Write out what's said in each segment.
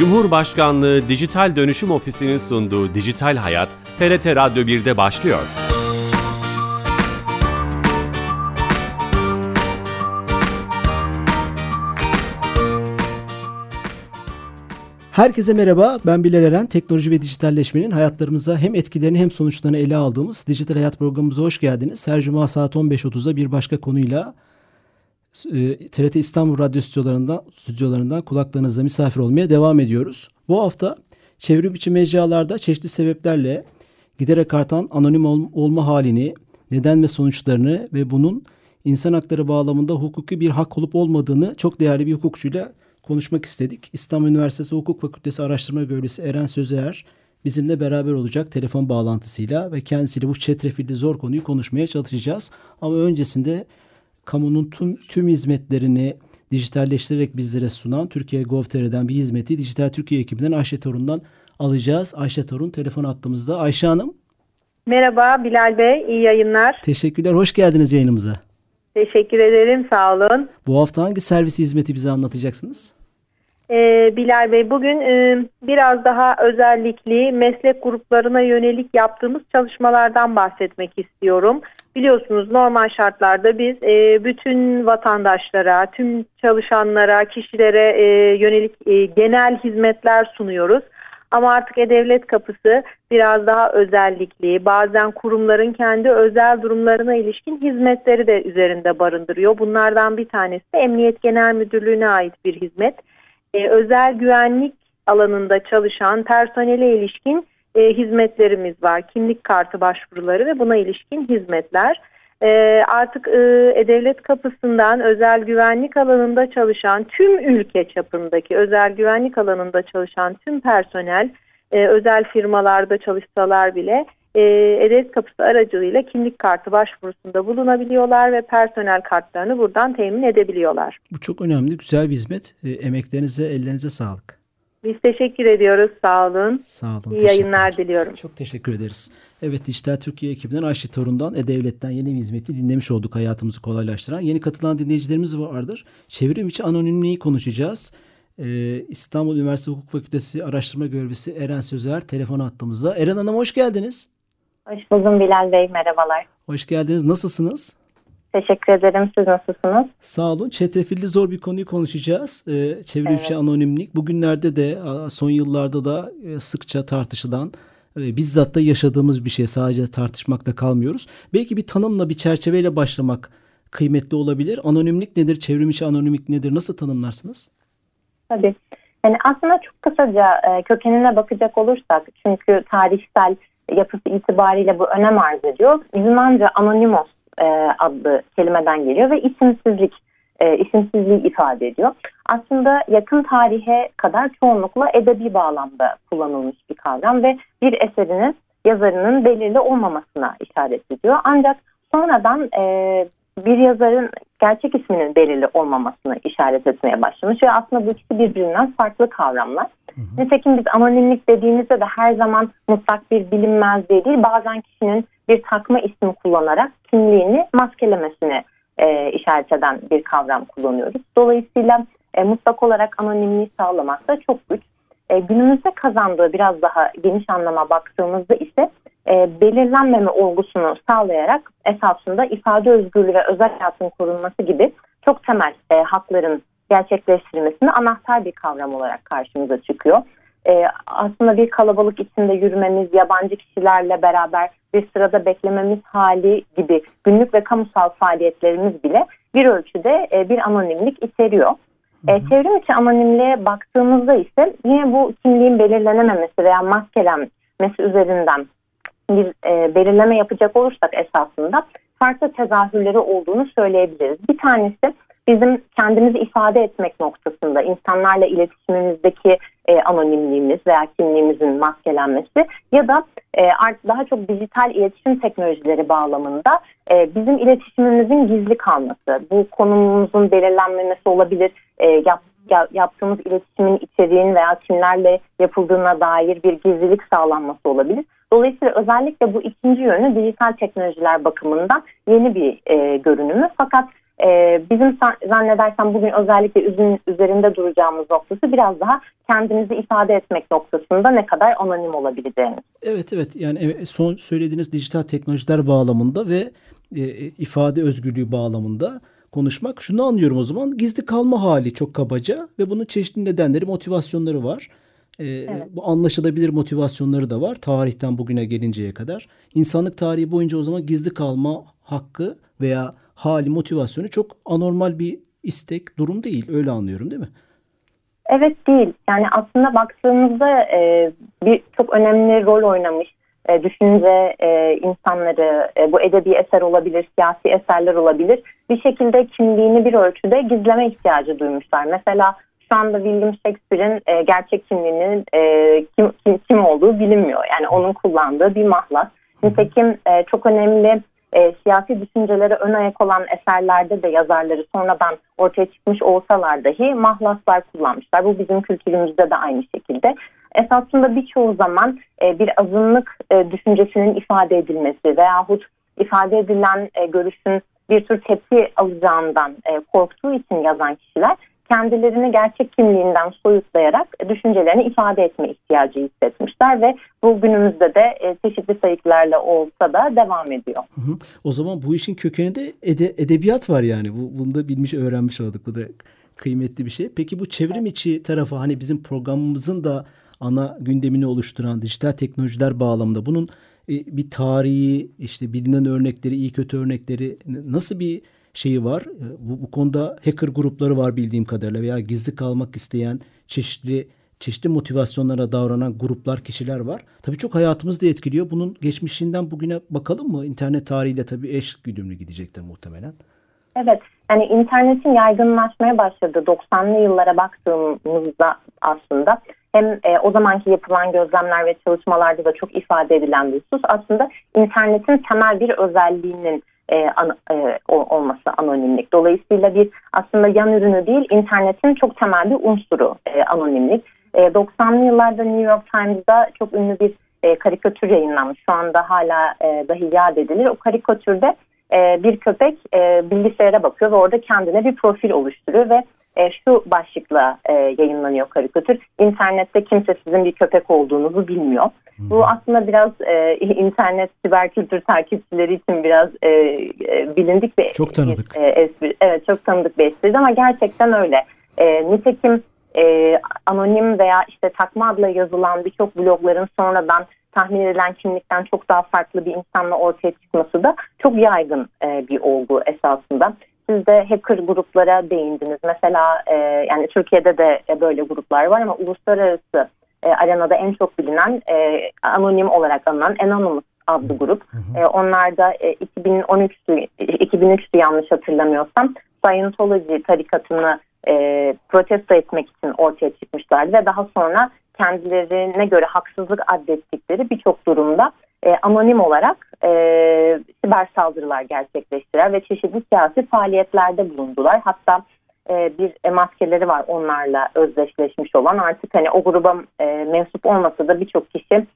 Cumhurbaşkanlığı Dijital Dönüşüm Ofisi'nin sunduğu Dijital Hayat, TRT Radyo 1'de başlıyor. Herkese merhaba, ben Bilal Eren. Teknoloji ve dijitalleşmenin hayatlarımıza hem etkilerini hem sonuçlarını ele aldığımız Dijital Hayat programımıza hoş geldiniz. Her cuma saat 15.30'da bir başka konuyla TRT e, İstanbul Radyo stüdyolarından, stüdyolarından kulaklarınızda misafir olmaya devam ediyoruz. Bu hafta çevrim içi mecralarda çeşitli sebeplerle giderek artan anonim ol, olma halini, neden ve sonuçlarını ve bunun insan hakları bağlamında hukuki bir hak olup olmadığını çok değerli bir hukukçuyla konuşmak istedik. İstanbul Üniversitesi Hukuk Fakültesi Araştırma Görevlisi Eren Sözer bizimle beraber olacak telefon bağlantısıyla ve kendisiyle bu çetrefilli zor konuyu konuşmaya çalışacağız. Ama öncesinde kamunun tüm, tüm hizmetlerini dijitalleştirerek bizlere sunan Türkiye Gov.tr'den bir hizmeti Dijital Türkiye ekibinden Ayşe Torun'dan alacağız. Ayşe Torun telefon attığımızda. Ayşe Hanım. Merhaba Bilal Bey, iyi yayınlar. Teşekkürler, hoş geldiniz yayınımıza. Teşekkür ederim, sağ olun. Bu hafta hangi servis hizmeti bize anlatacaksınız? Ee, Bilal Bey, bugün e, biraz daha özellikli meslek gruplarına yönelik yaptığımız çalışmalardan bahsetmek istiyorum. Biliyorsunuz normal şartlarda biz e, bütün vatandaşlara, tüm çalışanlara, kişilere e, yönelik e, genel hizmetler sunuyoruz. Ama artık E-Devlet kapısı biraz daha özellikli, bazen kurumların kendi özel durumlarına ilişkin hizmetleri de üzerinde barındırıyor. Bunlardan bir tanesi Emniyet Genel Müdürlüğü'ne ait bir hizmet. Ee, özel güvenlik alanında çalışan personele ilişkin e, hizmetlerimiz var. Kimlik kartı başvuruları ve buna ilişkin hizmetler. E, artık e, E-Devlet kapısından özel güvenlik alanında çalışan tüm ülke çapındaki özel güvenlik alanında çalışan tüm personel e, özel firmalarda çalışsalar bile e, E-Devlet kapısı aracılığıyla kimlik kartı başvurusunda bulunabiliyorlar ve personel kartlarını buradan temin edebiliyorlar. Bu çok önemli, güzel bir hizmet. E, emeklerinize, ellerinize sağlık. Biz teşekkür ediyoruz. Sağ olun. Sağ olun. İyi yayınlar diliyorum. Çok teşekkür ederiz. Evet Dijital Türkiye ekibinden Ayşe Torun'dan E-Devlet'ten yeni bir hizmeti dinlemiş olduk hayatımızı kolaylaştıran. Yeni katılan dinleyicilerimiz vardır. Çevrim içi anonimliği konuşacağız. Ee, İstanbul Üniversitesi Hukuk Fakültesi Araştırma Görevlisi Eren Sözer telefon attığımızda. Eren Hanım hoş geldiniz. Hoş buldum Bilal Bey. Merhabalar. Hoş geldiniz. Nasılsınız? Teşekkür ederim. Siz nasılsınız? Sağ olun. Çetrefilli zor bir konuyu konuşacağız. Ee, çevrim evet. anonimlik. Bugünlerde de son yıllarda da e, sıkça tartışılan e, bizzat da yaşadığımız bir şey. Sadece tartışmakta kalmıyoruz. Belki bir tanımla bir çerçeveyle başlamak kıymetli olabilir. Anonimlik nedir? Çevrim içi anonimlik nedir? Nasıl tanımlarsınız? Tabii. Yani aslında çok kısaca e, kökenine bakacak olursak çünkü tarihsel yapısı itibariyle bu önem arz ediyor. Yunanca anonimos e, adlı kelimeden geliyor ve isimsizlik, e, isimsizliği ifade ediyor. Aslında yakın tarihe kadar çoğunlukla edebi bağlamda kullanılmış bir kavram ve bir eserinin yazarının belirli olmamasına işaret ediyor. Ancak sonradan e, bir yazarın gerçek isminin belirli olmamasına işaret etmeye başlamış ve aslında bu ikisi birbirinden farklı kavramlar. Hı hı. Nitekim biz anonimlik dediğimizde de her zaman mutlak bir bilinmezliği değil bazen kişinin bir takma ismi kullanarak kimliğini maskelemesine e, işaret eden bir kavram kullanıyoruz. Dolayısıyla e, mutlak olarak anonimliği sağlamak da çok güç. E, günümüzde kazandığı biraz daha geniş anlama baktığımızda ise e, belirlenmeme olgusunu sağlayarak esasında ifade özgürlüğü ve özel hayatın korunması gibi çok temel e, hakların gerçekleştirilmesine anahtar bir kavram olarak karşımıza çıkıyor. E, aslında bir kalabalık içinde yürümemiz, yabancı kişilerle beraber bir sırada beklememiz hali gibi günlük ve kamusal faaliyetlerimiz bile bir ölçüde e, bir anonimlik içeriyor. E, çevrim içi anonimliğe baktığımızda ise yine bu kimliğin belirlenememesi veya maskelenmesi üzerinden bir e, belirleme yapacak olursak esasında farklı tezahürleri olduğunu söyleyebiliriz. Bir tanesi bizim kendimizi ifade etmek noktasında insanlarla iletişimimizdeki e, anonimliğimiz veya kimliğimizin maskelenmesi ya da e, daha çok dijital iletişim teknolojileri bağlamında e, bizim iletişimimizin gizli kalması, bu konumumuzun belirlenmemesi olabilir, e, yap, yaptığımız iletişimin içeriğin veya kimlerle yapıldığına dair bir gizlilik sağlanması olabilir. Dolayısıyla özellikle bu ikinci yönü dijital teknolojiler bakımından yeni bir e, görünümü. Fakat e, bizim zannedersem bugün özellikle üzün üzerinde duracağımız noktası biraz daha kendimizi ifade etmek noktasında ne kadar anonim olabileceğimiz. Evet evet yani son söylediğiniz dijital teknolojiler bağlamında ve e, ifade özgürlüğü bağlamında konuşmak. Şunu anlıyorum o zaman gizli kalma hali çok kabaca ve bunun çeşitli nedenleri motivasyonları var. Ee, evet. Bu anlaşılabilir motivasyonları da var tarihten bugüne gelinceye kadar. İnsanlık tarihi boyunca o zaman gizli kalma hakkı veya hali motivasyonu çok anormal bir istek durum değil öyle anlıyorum değil mi? Evet değil. Yani aslında baktığımızda e, bir çok önemli rol oynamış e, düşünce e, insanları, e, bu edebi eser olabilir, siyasi eserler olabilir. Bir şekilde kimliğini bir ölçüde gizleme ihtiyacı duymuşlar. Mesela şu anda William Shakespeare'in e, gerçek kimliğinin e, kim, kim, kim olduğu bilinmiyor. Yani onun kullandığı bir mahlas. Nitekim e, çok önemli e, siyasi düşüncelere ön ayak olan eserlerde de yazarları sonradan ortaya çıkmış olsalar dahi mahlaslar kullanmışlar. Bu bizim kültürümüzde de aynı şekilde. Esasında birçoğu zaman e, bir azınlık e, düşüncesinin ifade edilmesi veyahut ifade edilen e, görüşün bir tür tepki alacağından e, korktuğu için yazan kişiler kendilerini gerçek kimliğinden soyutlayarak düşüncelerini ifade etme ihtiyacı hissetmişler ve bu günümüzde de e, çeşitli sayıklarla olsa da devam ediyor. Hı hı. O zaman bu işin kökeninde ede, edebiyat var yani. Bu, bunu da bilmiş öğrenmiş olduk. Bu da kıymetli bir şey. Peki bu çevrim içi tarafı hani bizim programımızın da ana gündemini oluşturan dijital teknolojiler bağlamında bunun e, bir tarihi işte bilinen örnekleri iyi kötü örnekleri nasıl bir şeyi var. E, bu, bu konuda hacker grupları var bildiğim kadarıyla veya gizli kalmak isteyen çeşitli çeşitli motivasyonlara davranan gruplar, kişiler var. Tabii çok hayatımızı da etkiliyor. Bunun geçmişinden bugüne bakalım mı? İnternet tarihiyle tabii eş güdümlü gidecektir muhtemelen. Evet. Yani internetin yaygınlaşmaya başladı. 90'lı yıllara baktığımızda aslında hem e, o zamanki yapılan gözlemler ve çalışmalarda da çok ifade edilen bir husus aslında internetin temel bir özelliğinin e, an, e, olması anonimlik. Dolayısıyla bir aslında yan ürünü değil internetin çok temel bir unsuru e, anonimlik. E, 90'lı yıllarda New York Times'da çok ünlü bir e, karikatür yayınlanmış. Şu anda hala e, dahi yad edilir. O karikatürde e, bir köpek e, bilgisayara bakıyor ve orada kendine bir profil oluşturuyor ve e, şu başlıkla e, yayınlanıyor karikatür. İnternette kimse sizin bir köpek olduğunuzu bilmiyor. Hmm. Bu aslında biraz e, internet siber kültür takipçileri için biraz e, e, bilindik bir çok tanıdık. E, espri. Evet çok tanıdık bir espri ama gerçekten öyle. E, nitekim e, anonim veya işte takma adla yazılan birçok blogların sonradan tahmin edilen kimlikten çok daha farklı bir insanla ortaya çıkması da çok yaygın e, bir olgu esasında. Siz de hacker gruplara değindiniz. Mesela e, yani Türkiye'de de böyle gruplar var ama uluslararası e, arenada en çok bilinen e, anonim olarak anılan Anonymous adlı grup. Hı hı. E, onlar da e, 2013'tü 2003'tü yanlış hatırlamıyorsam Scientology tarikatını e, protesto etmek için ortaya çıkmışlardı ve daha sonra kendilerine göre haksızlık adettikleri birçok durumda e, anonim olarak e, siber saldırılar gerçekleştirer ve çeşitli siyasi faaliyetlerde bulundular. Hatta e, bir maskeleri var onlarla özdeşleşmiş olan artık hani o gruba e, mensup olmasa da birçok kişi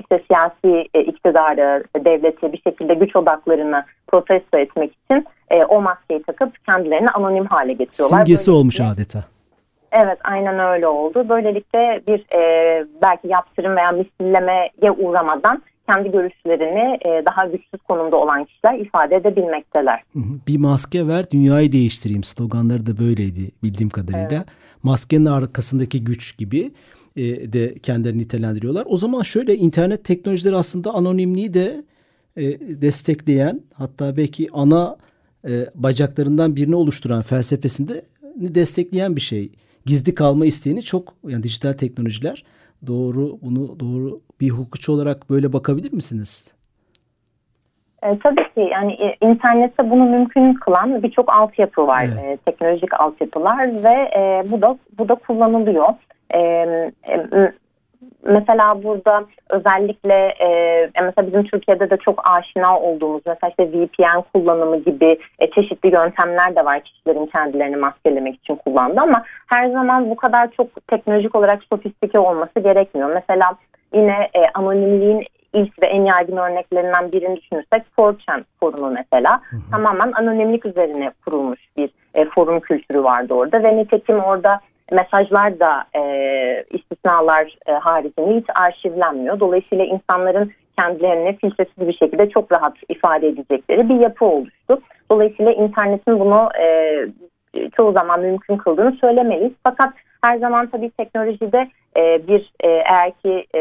işte siyasi e, iktidarı, devleti bir şekilde güç odaklarını protesto etmek için e, o maskeyi takıp kendilerini anonim hale getiriyorlar. Simgesi olmuş adeta. Evet aynen öyle oldu. Böylelikle bir e, belki yaptırım veya misillemeye uğramadan kendi görüşlerini e, daha güçsüz konumda olan kişiler ifade edebilmekteler. Bir maske ver dünyayı değiştireyim sloganları da böyleydi bildiğim kadarıyla. Evet. Maskenin arkasındaki güç gibi e, de kendilerini nitelendiriyorlar. O zaman şöyle internet teknolojileri aslında anonimliği de e, destekleyen hatta belki ana bacaklarından birini oluşturan felsefesinde destekleyen bir şey. Gizli kalma isteğini çok yani dijital teknolojiler doğru bunu doğru bir hukukçu olarak böyle bakabilir misiniz? E, tabii ki yani e, internette bunu mümkün kılan birçok altyapı var, evet. e, teknolojik altyapılar ve e, bu da bu da kullanılıyor. E, e, mesela burada özellikle e, mesela bizim Türkiye'de de çok aşina olduğumuz mesela işte VPN kullanımı gibi e, çeşitli yöntemler de var kişilerin kendilerini maskelemek için kullandı ama her zaman bu kadar çok teknolojik olarak sofistike olması gerekmiyor. Mesela yine e, anonimliğin ilk ve en yaygın örneklerinden birini düşünürsek 4chan forumu mesela. Hı hı. Tamamen anonimlik üzerine kurulmuş bir e, forum kültürü vardı orada ve nitekim orada mesajlar da e, istisnalar e, haricinde hiç arşivlenmiyor. Dolayısıyla insanların kendilerini filtresiz bir şekilde çok rahat ifade edecekleri bir yapı oluştu. Dolayısıyla internetin bunu e, çoğu zaman mümkün kıldığını söylemeliyiz. Fakat her zaman tabii teknolojide e, bir e, eğer ki e,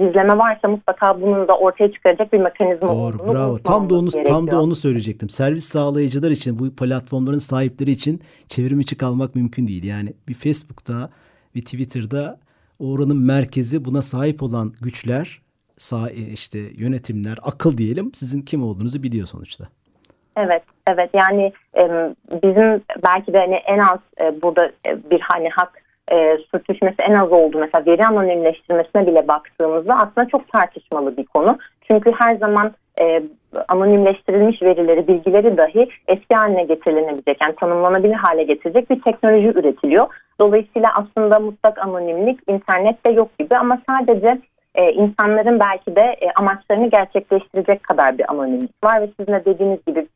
gizleme varsa mutlaka bunun da ortaya çıkaracak bir mekanizma Doğru, olduğunu bravo. Tam da onu gerekiyor. tam da onu söyleyecektim. Servis sağlayıcılar için bu platformların sahipleri için çevrim içi kalmak mümkün değil. Yani bir Facebook'ta, bir Twitter'da oranın merkezi buna sahip olan güçler, sağ, e, işte yönetimler, akıl diyelim sizin kim olduğunuzu biliyor sonuçta. Evet, evet. Yani bizim belki de hani en az e, burada e, bir hani hak e, sürtüşmesi en az oldu. Mesela veri anonimleştirmesine bile baktığımızda aslında çok tartışmalı bir konu. Çünkü her zaman e, anonimleştirilmiş verileri, bilgileri dahi eski haline getirilebilecek, yani tanımlanabilir hale getirecek bir teknoloji üretiliyor. Dolayısıyla aslında mutlak anonimlik internette yok gibi ama sadece e, insanların belki de e, amaçlarını gerçekleştirecek kadar bir anonimlik var ve sizin de dediğiniz gibi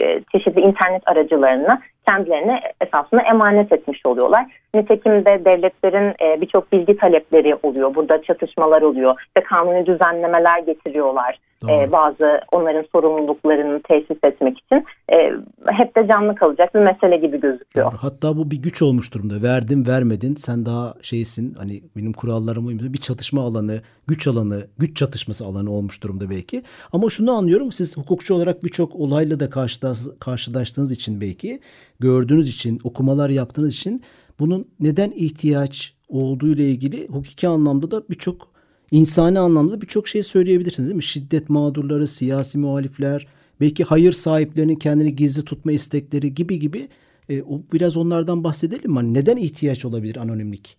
e, çeşitli internet aracılarını kendilerine esasında emanet etmiş oluyorlar. Nitekim de devletlerin e, birçok bilgi talepleri oluyor. Burada çatışmalar oluyor. İşte kanuni düzenlemeler getiriyorlar. E, bazı onların sorumluluklarını tesis etmek için. E, hep de canlı kalacak bir mesele gibi gözüküyor. Doğru. Hatta bu bir güç olmuş durumda. Verdin vermedin sen daha şeysin hani benim kurallarıma uymuyor. Bir çatışma alanı, güç alanı, güç çatışması alanı olmuş durumda belki. Ama şunu anlıyorum siz hukukçu olarak birçok olayla da karşılaştığınız için belki gördüğünüz için, okumalar yaptığınız için bunun neden ihtiyaç olduğu ile ilgili hukuki anlamda da birçok insani anlamda birçok şey söyleyebilirsiniz değil mi? Şiddet mağdurları, siyasi muhalifler, belki hayır sahiplerinin kendini gizli tutma istekleri gibi gibi e, biraz onlardan bahsedelim mi? Hani neden ihtiyaç olabilir anonimlik?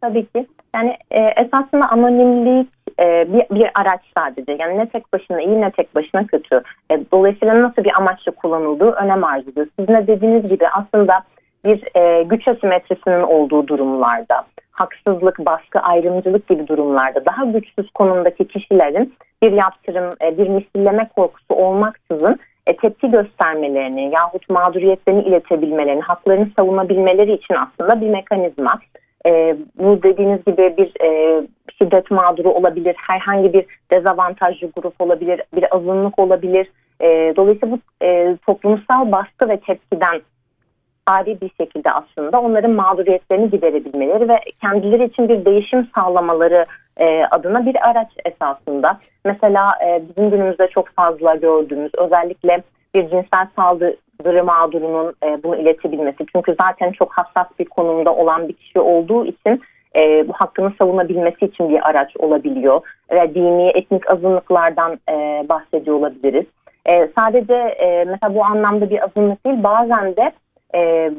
Tabii ki. Yani e, esasında anonimlik e, bir, bir araç sadece. Yani ne tek başına iyi ne tek başına kötü. E, dolayısıyla nasıl bir amaçla kullanıldığı önem arz ediyor. Sizin de dediğiniz gibi aslında bir e, güç asimetrisinin olduğu durumlarda, haksızlık, baskı, ayrımcılık gibi durumlarda daha güçsüz konumdaki kişilerin bir yaptırım, e, bir misilleme korkusu olmaksızın e, tepki göstermelerini yahut mağduriyetlerini iletebilmelerini, haklarını savunabilmeleri için aslında bir mekanizma. E, bu dediğiniz gibi bir e, şiddet mağduru olabilir, herhangi bir dezavantajlı grup olabilir, bir azınlık olabilir. E, dolayısıyla bu e, toplumsal baskı ve tepkiden ari bir şekilde aslında onların mağduriyetlerini giderebilmeleri ve kendileri için bir değişim sağlamaları e, adına bir araç esasında. Mesela e, bizim günümüzde çok fazla gördüğümüz özellikle bir cinsel saldırı mağdurunun e, bunu iletebilmesi. Çünkü zaten çok hassas bir konumda olan bir kişi olduğu için e, bu hakkını savunabilmesi için bir araç olabiliyor. Ve dini, etnik azınlıklardan e, bahsediyor olabiliriz. E, sadece e, mesela bu anlamda bir azınlık değil bazen de e,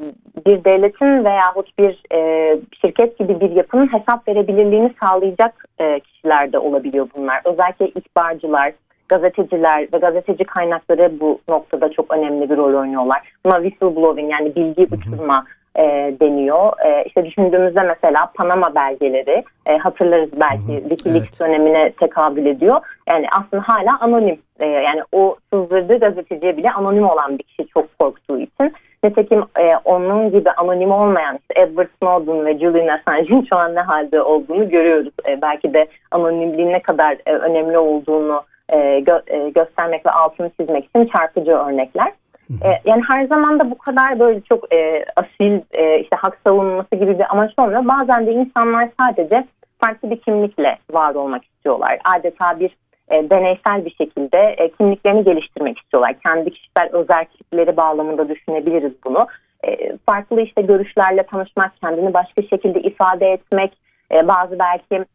bir devletin veyahut bir e, şirket gibi bir yapının hesap verebilirliğini sağlayacak e, kişiler de olabiliyor bunlar. Özellikle ihbarcılar, gazeteciler ve gazeteci kaynakları bu noktada çok önemli bir rol oynuyorlar. Buna whistleblowing yani bilgi uçurma e, deniyor. E, işte düşündüğümüzde mesela Panama belgeleri e, hatırlarız belki Wikileaks evet. dönemine tekabül ediyor. Yani aslında hala anonim. E, yani o sızdırdığı gazeteciye bile anonim olan bir kişi çok korktuğu için. Nitekim e, onun gibi anonim olmayan işte Edward Snowden ve Julian Assange'in şu an ne halde olduğunu görüyoruz. E, belki de anonimliğin ne kadar e, önemli olduğunu e, gö e, göstermek ve altını çizmek için çarpıcı örnekler. E, yani her zaman da bu kadar böyle çok e, asil e, işte hak savunması gibi bir amaç olmuyor. Bazen de insanlar sadece farklı bir kimlikle var olmak istiyorlar. Adeta bir e, deneysel bir şekilde e, kimliklerini geliştirmek istiyorlar. Kendi kişisel özellikleri bağlamında düşünebiliriz bunu. E, farklı işte görüşlerle tanışmak, kendini başka şekilde ifade etmek, e, bazı belki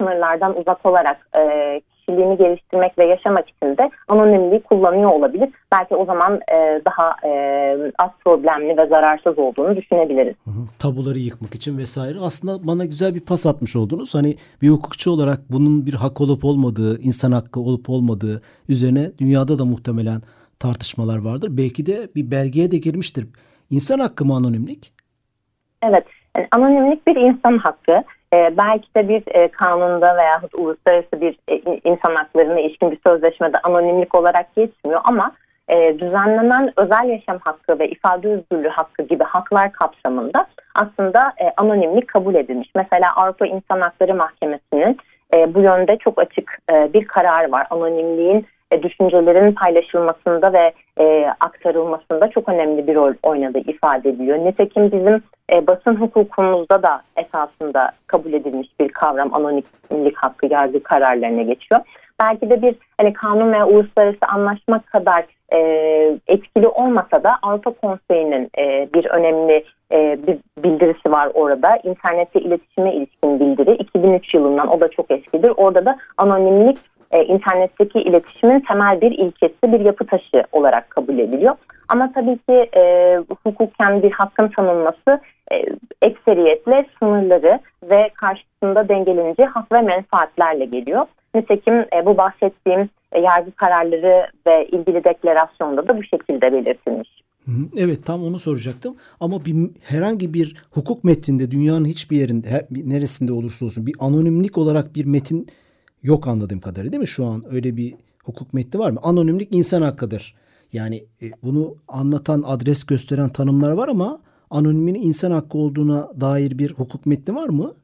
sınırlardan uzak olarak e, kişiliğini geliştirmek ve yaşamak için de anonimliği kullanıyor olabilir. Belki o zaman e, daha e, az problemli ve zararsız olduğunu düşünebiliriz. Hı hı. Tabuları yıkmak için vesaire. Aslında bana güzel bir pas atmış oldunuz. Hani bir hukukçu olarak bunun bir hak olup olmadığı, insan hakkı olup olmadığı üzerine dünyada da muhtemelen tartışmalar vardır. Belki de bir belgeye de girmiştir. İnsan hakkı mı anonimlik? Evet. Yani anonimlik bir insan hakkı. E, belki de bir e, kanunda veya uluslararası bir e, insan haklarına ilişkin bir sözleşmede anonimlik olarak geçmiyor ama e, düzenlenen özel yaşam hakkı ve ifade özgürlüğü hakkı gibi haklar kapsamında aslında e, anonimlik kabul edilmiş. Mesela Avrupa İnsan Hakları Mahkemesi'nin bu yönde çok açık bir karar var. Anonimliğin e, düşüncelerin paylaşılmasında ve e, aktarılmasında çok önemli bir rol oynadığı ifade ediliyor. Nitekim bizim e, basın hukukumuzda da esasında kabul edilmiş bir kavram anonimlik hakkı yargı kararlarına geçiyor. Belki de bir hani kanun veya uluslararası anlaşma kadar e, etkili olmasa da Avrupa Konseyi'nin e, bir önemli e, bir bildirisi var orada. İnternette iletişime ilişkin bildiri 2003 yılından o da çok eskidir. Orada da anonimlik e, internetteki iletişimin temel bir ilkesi, bir yapı taşı olarak kabul ediliyor. Ama tabii ki e, hukuken bir hakkın tanınması e, ekseriyetle sınırları ve karşısında dengeleneceği hak ve menfaatlerle geliyor. Nitekim e, bu bahsettiğim e, yargı kararları ve ilgili deklarasyonda da bu şekilde belirtilmiş. Evet tam onu soracaktım ama bir, herhangi bir hukuk metninde dünyanın hiçbir yerinde her, neresinde olursa olsun bir anonimlik olarak bir metin yok anladığım kadarıyla değil mi şu an öyle bir hukuk metni var mı? Anonimlik insan hakkıdır. Yani e, bunu anlatan adres gösteren tanımlar var ama anonimin insan hakkı olduğuna dair bir hukuk metni var mı?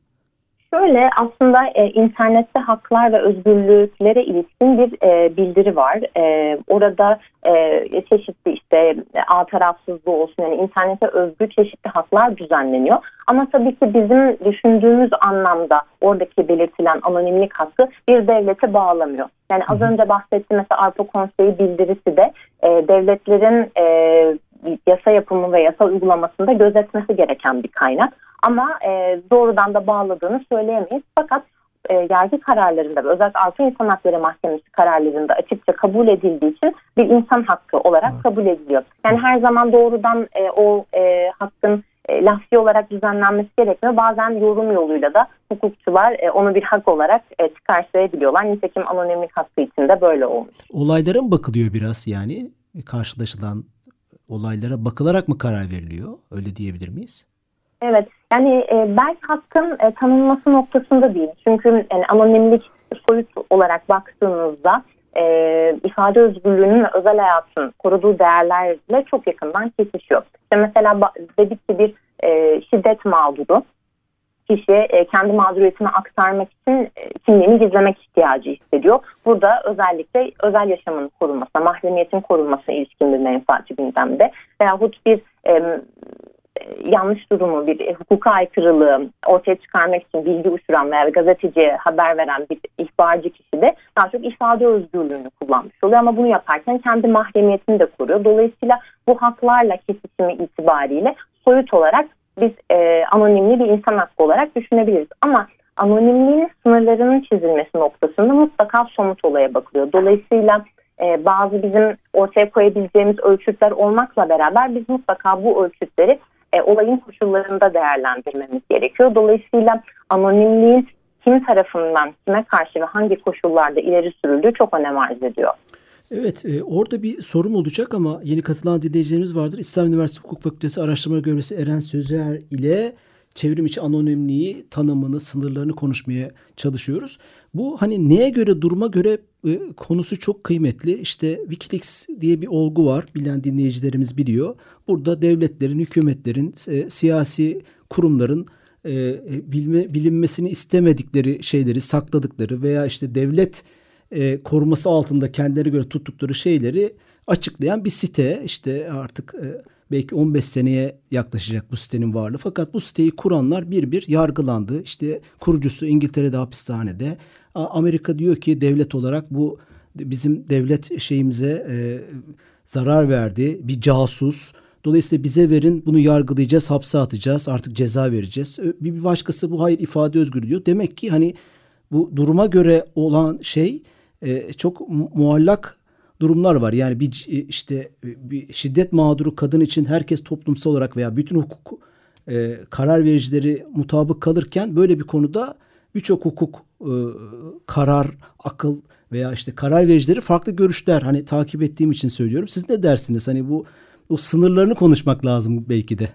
Şöyle aslında e, internette haklar ve özgürlüklere ilişkin bir e, bildiri var. E, orada e, çeşitli işte A tarafsızlığı olsun yani internete özgü çeşitli haklar düzenleniyor. Ama tabii ki bizim düşündüğümüz anlamda oradaki belirtilen anonimlik hakkı bir devlete bağlamıyor. Yani az önce bahsettiğim mesela Avrupa Konseyi bildirisi de e, devletlerin e, yasa yapımı ve yasa uygulamasında gözetmesi gereken bir kaynak. Ama e, doğrudan da bağladığını söyleyemeyiz. Fakat e, yargı kararlarında ve özellikle Avrupa İnsan Hakları Mahkemesi kararlarında açıkça kabul edildiği için bir insan hakkı olarak evet. kabul ediliyor. Yani her zaman doğrudan e, o e, hakkın e, lafzi olarak düzenlenmesi gerekmiyor. Bazen yorum yoluyla da hukukçular e, onu bir hak olarak e, çıkarsayabiliyorlar. Nitekim anonimlik hakkı için de böyle olmuş. Olaylara mı bakılıyor biraz yani? Karşılaşılan olaylara bakılarak mı karar veriliyor? Öyle diyebilir miyiz? Evet yani e, belki hakkın e, tanınması noktasında değil. Çünkü yani anonimlik soyut olarak baktığınızda e, ifade özgürlüğünün ve özel hayatın koruduğu değerlerle çok yakından kesişiyor. İşte mesela dedik ki bir e, şiddet mağduru kişi e, kendi mağduriyetini aktarmak için e, kimliğini gizlemek ihtiyacı hissediyor. Burada özellikle özel yaşamın korunmasına, mahremiyetin korunmasına ilişkin bir menfaati gündemde. Veyahut bir e, yanlış durumu, bir hukuka aykırılığı ortaya çıkarmak için bilgi uçuran veya gazeteciye haber veren bir ihbarcı kişi de daha çok ifade özgürlüğünü kullanmış oluyor. Ama bunu yaparken kendi mahremiyetini de koruyor. Dolayısıyla bu haklarla kesişimi itibariyle soyut olarak biz e, anonimli bir insan hakkı olarak düşünebiliriz. Ama anonimliğin sınırlarının çizilmesi noktasında mutlaka somut olaya bakılıyor. Dolayısıyla e, bazı bizim ortaya koyabileceğimiz ölçütler olmakla beraber biz mutlaka bu ölçütleri e, olayın koşullarında değerlendirmemiz gerekiyor. Dolayısıyla anonimliğin kim tarafından kime karşı ve hangi koşullarda ileri sürüldüğü çok önem arz ediyor. Evet e, orada bir sorum olacak ama yeni katılan dinleyicilerimiz vardır. İslam Üniversitesi Hukuk Fakültesi Araştırma Görevlisi Eren Sözer ile çevrim içi anonimliği, tanımını, sınırlarını konuşmaya çalışıyoruz. Bu hani neye göre, duruma göre e, konusu çok kıymetli. İşte Wikileaks diye bir olgu var. Bilen dinleyicilerimiz biliyor. Burada devletlerin, hükümetlerin, e, siyasi kurumların e, e, bilme, bilinmesini istemedikleri şeyleri sakladıkları veya işte devlet e, koruması altında kendileri göre tuttukları şeyleri açıklayan bir site. İşte artık e, belki 15 seneye yaklaşacak bu sitenin varlığı. Fakat bu siteyi kuranlar bir bir yargılandı. İşte kurucusu İngiltere'de hapishanede. Amerika diyor ki devlet olarak bu bizim devlet şeyimize e, zarar verdi. Bir casus. Dolayısıyla bize verin bunu yargılayacağız, hapse atacağız, artık ceza vereceğiz. Bir başkası bu hayır ifade özgürlüğü diyor. Demek ki hani bu duruma göre olan şey e, çok muallak durumlar var. Yani bir e, işte bir şiddet mağduru kadın için herkes toplumsal olarak veya bütün hukuk e, karar vericileri mutabık kalırken böyle bir konuda birçok hukuk e, karar, akıl veya işte karar vericileri farklı görüşler hani takip ettiğim için söylüyorum. Siz ne dersiniz? Hani bu o sınırlarını konuşmak lazım belki de.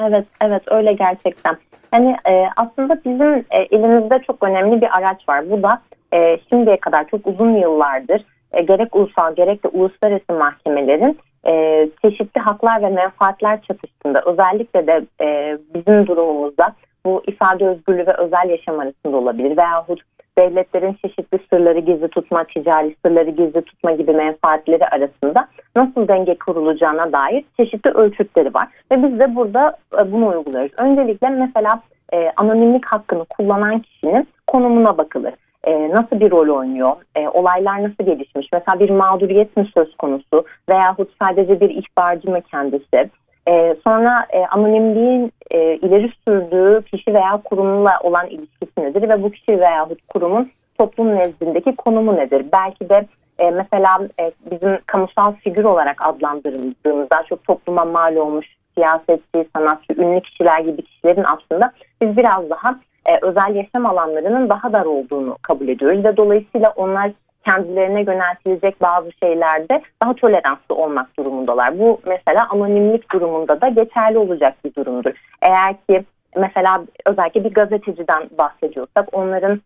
Evet, evet öyle gerçekten. Yani e, aslında bizim e, elimizde çok önemli bir araç var. Bu da e, şimdiye kadar çok uzun yıllardır e, gerek ulusal gerek de uluslararası mahkemelerin e, çeşitli haklar ve menfaatler çatıştığında özellikle de e, bizim durumumuzda bu ifade özgürlüğü ve özel yaşam arasında olabilir veyahut devletlerin çeşitli sırları gizli tutma, ticari sırları gizli tutma gibi menfaatleri arasında nasıl denge kurulacağına dair çeşitli ölçütleri var. Ve biz de burada e, bunu uyguluyoruz. Öncelikle mesela e, anonimlik hakkını kullanan kişinin konumuna bakılır. E, nasıl bir rol oynuyor, e, olaylar nasıl gelişmiş, mesela bir mağduriyet mi söz konusu veyahut sadece bir ihbarcı mı kendisi, e, sonra e, anonimliğin e, ileri sürdüğü kişi veya kurumla olan ilişkisi nedir ve bu kişi veya kurumun toplum nezdindeki konumu nedir? Belki de e, mesela e, bizim kamusal figür olarak adlandırdığımız daha çok topluma mal olmuş siyasetçi, sanatçı, ünlü kişiler gibi kişilerin aslında biz biraz daha e, özel yaşam alanlarının daha dar olduğunu kabul ediyoruz ve dolayısıyla onlar kendilerine yöneltilecek bazı şeylerde daha toleranslı olmak durumundalar. Bu mesela anonimlik durumunda da geçerli olacak bir durumdur. Eğer ki mesela özellikle bir gazeteciden bahsediyorsak onların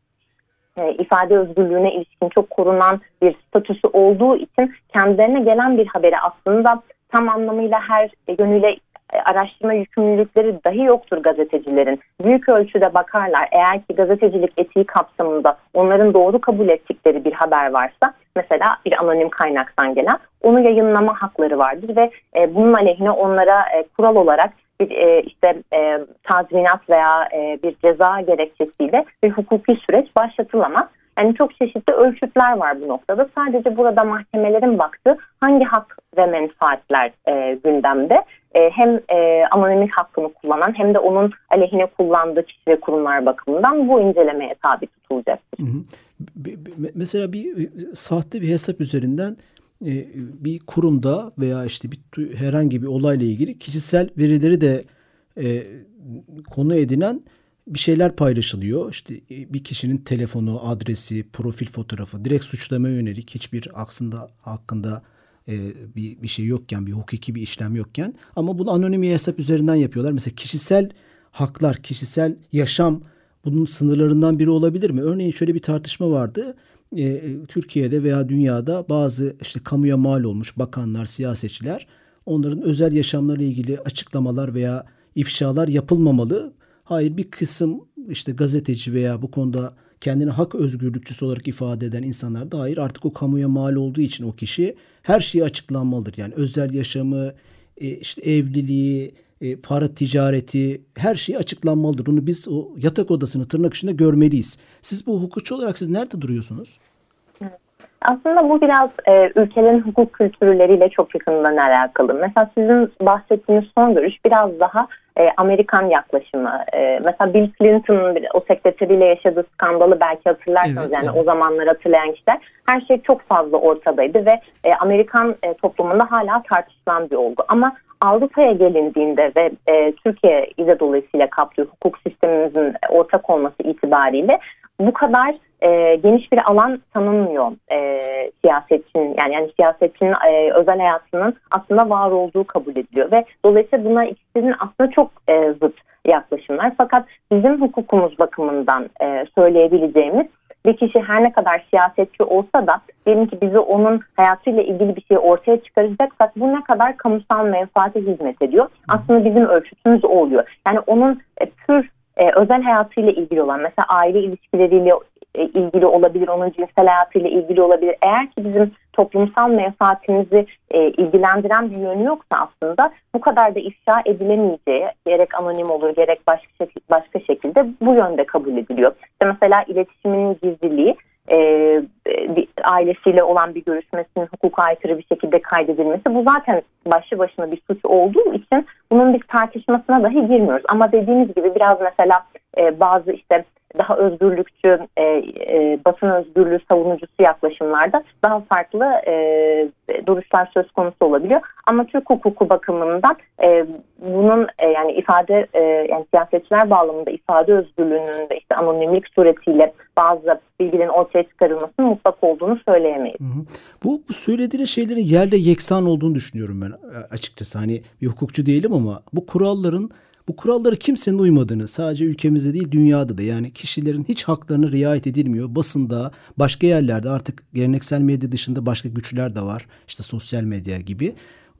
e, ifade özgürlüğüne ilişkin çok korunan bir statüsü olduğu için kendilerine gelen bir haberi aslında tam anlamıyla her yönüyle araştırma yükümlülükleri dahi yoktur gazetecilerin. Büyük ölçüde bakarlar. Eğer ki gazetecilik etiği kapsamında onların doğru kabul ettikleri bir haber varsa mesela bir anonim kaynaktan gelen onu yayınlama hakları vardır ve e, bunun aleyhine onlara e, kural olarak bir e, işte e, tazminat veya e, bir ceza gerekçesiyle bir hukuki süreç başlatılamaz. Yani çok çeşitli ölçütler var bu noktada. Sadece burada mahkemelerin baktığı hangi hak ve menfaatler e, gündemde e, hem e, anonimlik hakkını kullanan hem de onun aleyhine kullandığı kişi ve kurumlar bakımından bu incelemeye tabi tutulacaktır. Hı hı. Mesela bir sahte bir hesap üzerinden e, bir kurumda veya işte bir herhangi bir olayla ilgili kişisel verileri de e, konu edinen bir şeyler paylaşılıyor. İşte e, bir kişinin telefonu, adresi, profil fotoğrafı direkt suçlamaya yönelik hiçbir aslında hakkında e, bir, bir şey yokken, bir hukuki bir işlem yokken ama bunu anonim bir hesap üzerinden yapıyorlar. Mesela kişisel haklar, kişisel yaşam bunun sınırlarından biri olabilir mi? Örneğin şöyle bir tartışma vardı. E, Türkiye'de veya dünyada bazı işte kamuya mal olmuş bakanlar, siyasetçiler onların özel yaşamlarıyla ilgili açıklamalar veya ifşalar yapılmamalı. Hayır bir kısım işte gazeteci veya bu konuda kendini hak özgürlükçüsü olarak ifade eden insanlar da hayır artık o kamuya mal olduğu için o kişi her şeyi açıklanmalıdır. Yani özel yaşamı, e, işte evliliği, e, para ticareti her şey açıklanmalıdır. Onu biz o yatak odasını tırnak içinde görmeliyiz. Siz bu hukukçu olarak siz nerede duruyorsunuz? Aslında bu biraz e, ülkelerin hukuk kültürleriyle çok yakından alakalı. Mesela sizin bahsettiğiniz son görüş biraz daha e, Amerikan yaklaşımı. E, mesela Bill Clinton'ın o sekreteriyle yaşadığı skandalı belki hatırlarsanız evet, yani evet. o zamanlar hatırlayan kişiler her şey çok fazla ortadaydı ve e, Amerikan e, toplumunda hala tartışılan bir olgu. Ama Avrupa'ya gelindiğinde ve e, Türkiye ile dolayısıyla kaplıyor hukuk sistemimizin ortak olması itibariyle bu kadar e, geniş bir alan tanınmıyor e, siyasetçinin yani yani siyasetçinin e, özel hayatının aslında var olduğu kabul ediliyor ve dolayısıyla buna ikisinin aslında çok e, zıt yaklaşımlar fakat bizim hukukumuz bakımından e, söyleyebileceğimiz bir kişi her ne kadar siyasetçi olsa da diyelim ki bizi onun hayatıyla ilgili bir şey ortaya çıkaracaksak bu ne kadar kamusal menfaate hizmet ediyor. Aslında bizim ölçütümüz o oluyor. Yani onun e, pür e, özel hayatıyla ilgili olan mesela aile ilişkileriyle e, ilgili olabilir, onun cinsel hayatıyla ilgili olabilir. Eğer ki bizim toplumsal menfaatimizi e, ilgilendiren bir yönü yoksa aslında bu kadar da ifşa edilemeyeceği gerek anonim olur gerek başka, şekil, başka şekilde bu yönde kabul ediliyor. İşte mesela iletişimin gizliliği e, bir, ailesiyle olan bir görüşmesinin hukuka aykırı bir şekilde kaydedilmesi bu zaten başlı başına bir suç olduğu için bunun bir tartışmasına dahi girmiyoruz. Ama dediğimiz gibi biraz mesela e, bazı işte daha özgürlükçü e, e, basın özgürlüğü savunucusu yaklaşımlarda daha farklı e, duruşlar söz konusu olabiliyor. Ama Türk hukuku bakımından e, bunun e, yani ifade e, yani siyasetçiler bağlamında ifade özgürlüğünün de işte anonimlik suretiyle bazı bilgilerin ortaya çıkarılmasının mutlak olduğunu söyleyemeyiz. Hı hı. Bu, bu söylediğiniz şeylerin yerle yeksan olduğunu düşünüyorum ben açıkçası. Hani bir hukukçu değilim ama bu kuralların bu kuralları kimsenin uymadığını sadece ülkemizde değil dünyada da yani kişilerin hiç haklarına riayet edilmiyor. Basında başka yerlerde artık geleneksel medya dışında başka güçler de var. İşte sosyal medya gibi.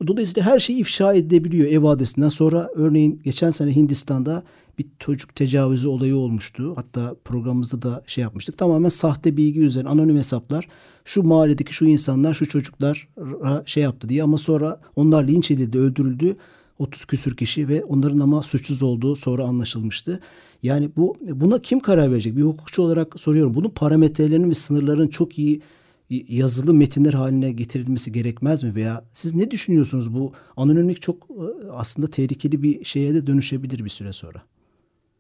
Dolayısıyla her şey ifşa edilebiliyor ev adresinden sonra örneğin geçen sene Hindistan'da bir çocuk tecavüzü olayı olmuştu. Hatta programımızda da şey yapmıştık. Tamamen sahte bilgi üzerine anonim hesaplar. Şu mahalledeki şu insanlar şu çocuklar şey yaptı diye ama sonra onlar linç edildi, öldürüldü. 30 küsür kişi ve onların ama suçsuz olduğu sonra anlaşılmıştı. Yani bu buna kim karar verecek? Bir hukukçu olarak soruyorum. Bunun parametrelerinin ve sınırların çok iyi yazılı metinler haline getirilmesi gerekmez mi? Veya siz ne düşünüyorsunuz? Bu anonimlik çok e, aslında tehlikeli bir şeye de dönüşebilir bir süre sonra.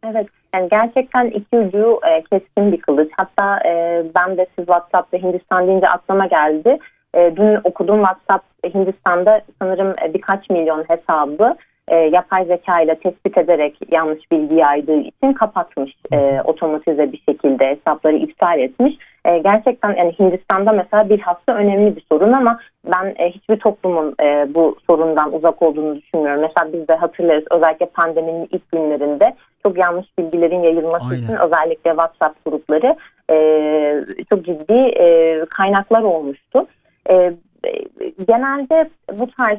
Evet, yani gerçekten iki ucu e, keskin bir kılıç. Hatta e, ben de siz WhatsApp'ta Hindistan deyince aklıma geldi. E, dün okudum WhatsApp Hindistan'da sanırım e, birkaç milyon hesabı e, yapay zeka ile tespit ederek yanlış bilgi yaydığı için kapatmış e, otomatize bir şekilde hesapları iptal etmiş. E, gerçekten yani Hindistan'da mesela bilhassa önemli bir sorun ama ben e, hiçbir toplumun e, bu sorundan uzak olduğunu düşünmüyorum. Mesela biz de hatırlarız özellikle pandeminin ilk günlerinde çok yanlış bilgilerin yayılması Aynen. için özellikle WhatsApp grupları e, çok ciddi e, kaynaklar olmuştu. E, genelde bu tarz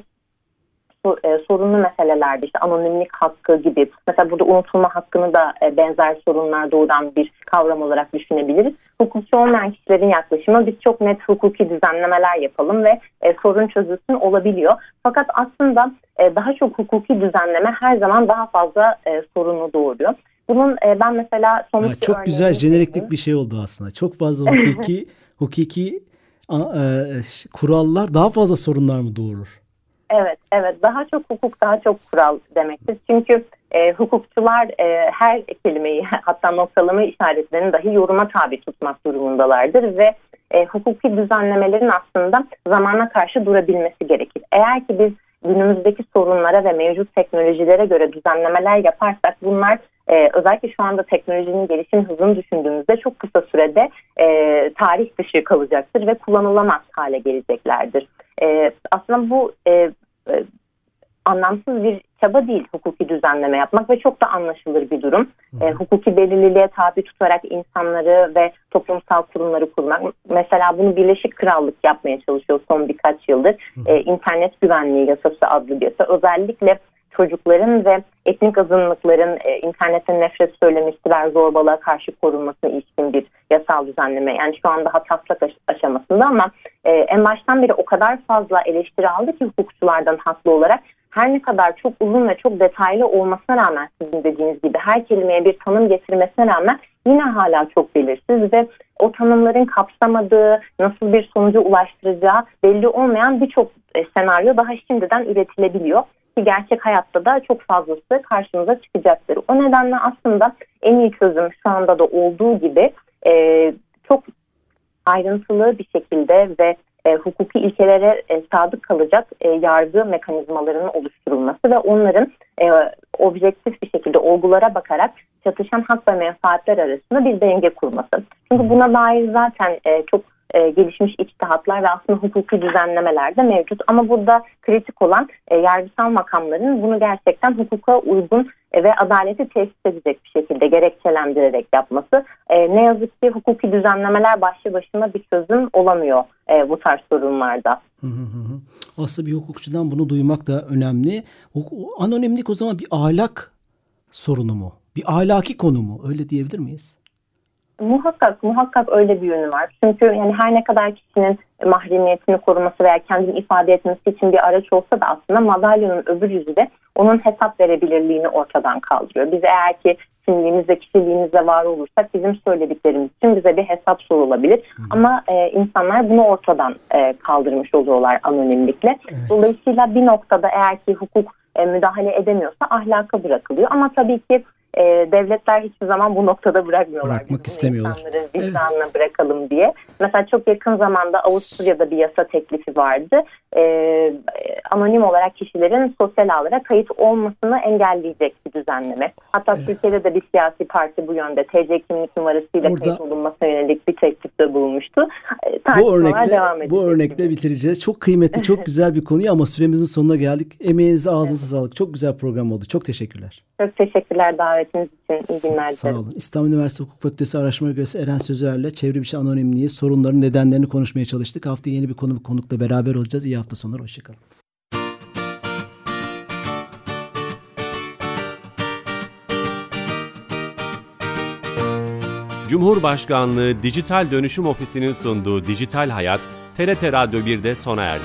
e, sorunlu meselelerde işte anonimlik hakkı gibi mesela burada unutulma hakkını da e, benzer sorunlar doğuran bir kavram olarak düşünebiliriz. Hukukçu olmayan kişilerin yaklaşımı biz çok net hukuki düzenlemeler yapalım ve e, sorun çözülsün olabiliyor. Fakat aslında daha çok hukuki düzenleme her zaman daha fazla sorunu doğuruyor. Bunun ben mesela ya, Çok güzel jeneriklik bir şey oldu aslında. Çok fazla hukuki hukuki kurallar daha fazla sorunlar mı doğurur? Evet, evet. Daha çok hukuk, daha çok kural demektir. Çünkü e, hukukçular e, her kelimeyi hatta noktalama işaretlerini dahi yoruma tabi tutmak durumundalardır ve e, hukuki düzenlemelerin aslında zamana karşı durabilmesi gerekir. Eğer ki biz günümüzdeki sorunlara ve mevcut teknolojilere göre düzenlemeler yaparsak bunlar e, özellikle şu anda teknolojinin gelişim hızını düşündüğümüzde çok kısa sürede e, tarih dışı kalacaktır ve kullanılamaz hale geleceklerdir. E, aslında bu e, e, anlamsız bir çaba değil hukuki düzenleme yapmak ve çok da anlaşılır bir durum. E, hukuki belirliliğe tabi tutarak insanları ve toplumsal kurumları kurmak. Mesela bunu Birleşik Krallık yapmaya çalışıyor son birkaç yıldır. E, İnternet Güvenliği Yasası adlı bir yasa. Özellikle çocukların ve etnik azınlıkların e, internette nefret söylemesi ve zorbalığa karşı korunmasına ilişkin bir yasal düzenleme. Yani şu anda taslak aşamasında ama e, en baştan beri o kadar fazla eleştiri aldı ki hukukçulardan haklı olarak her ne kadar çok uzun ve çok detaylı olmasına rağmen sizin dediğiniz gibi her kelimeye bir tanım getirmesine rağmen yine hala çok belirsiz ve o tanımların kapsamadığı, nasıl bir sonuca ulaştıracağı belli olmayan birçok e, senaryo daha şimdiden üretilebiliyor ki gerçek hayatta da çok fazlası karşımıza çıkacaktır. O nedenle aslında en iyi çözüm şu anda da olduğu gibi e, çok ayrıntılı bir şekilde ve e, hukuki ilkelere e, sadık kalacak e, yargı mekanizmalarının oluşturulması ve onların e, objektif bir şekilde olgulara bakarak çatışan hak ve menfaatler arasında bir denge kurması. Çünkü buna dair zaten e, çok e, gelişmiş içtihatlar ve aslında hukuki düzenlemeler de mevcut. Ama burada kritik olan e, yargısal makamların bunu gerçekten hukuka uygun e, ve adaleti tesis edecek bir şekilde gerekçelendirerek yapması. E, ne yazık ki hukuki düzenlemeler başlı başına bir çözüm olamıyor e, bu tarz sorunlarda. Aslında bir hukukçudan bunu duymak da önemli. Anonimlik o zaman bir ahlak sorunu mu? Bir ahlaki konu mu? Öyle diyebilir miyiz? Muhakkak muhakkak öyle bir yönü var. Çünkü yani her ne kadar kişinin mahremiyetini koruması veya kendini ifade etmesi için bir araç olsa da aslında madalyonun öbür yüzü de onun hesap verebilirliğini ortadan kaldırıyor. Biz eğer ki kimliğimizde, kişiliğimizde var olursak bizim söylediklerimiz için bize bir hesap sorulabilir. Hı. Ama e, insanlar bunu ortadan e, kaldırmış oluyorlar anonimlikle. Evet. Dolayısıyla bir noktada eğer ki hukuk e, müdahale edemiyorsa ahlaka bırakılıyor. Ama tabii ki e, devletler hiçbir zaman bu noktada bırakmıyorlar. Bırakmak Bizim istemiyorlar. İnsanları vicdanına bırakalım diye. Mesela çok yakın zamanda Avusturya'da bir yasa teklifi vardı. E, anonim olarak kişilerin sosyal ağlara kayıt olmasını engelleyecek bir düzenleme. Hatta Evet. Türkiye'de de bir siyasi parti bu yönde TC kimlik numarasıyla Burada- kayıt olunmasına yönelik bir teklifte bulunmuştu. E, Bu örnekle devam edecek bu örnekle gibi. bitireceğiz. Çok kıymetli, çok güzel bir konu ama süremizin sonuna geldik. Emeğinize ağzınıza sağlık. Çok güzel program oldu. Çok teşekkürler. Çok teşekkürler davetiniz için. İyi günler Sağ dilerim. olun. İstanbul Üniversitesi Hukuk Fakültesi Araştırma Görevlisi Eren Sözer'le çevrim içi anonimliği, sorunların nedenlerini konuşmaya çalıştık. Haftaya yeni bir konu ve konukla beraber olacağız. İyi hafta sonları. Hoşçakalın. Cumhurbaşkanlığı Dijital Dönüşüm Ofisi'nin sunduğu Dijital Hayat, TRT Radyo 1'de sona erdi.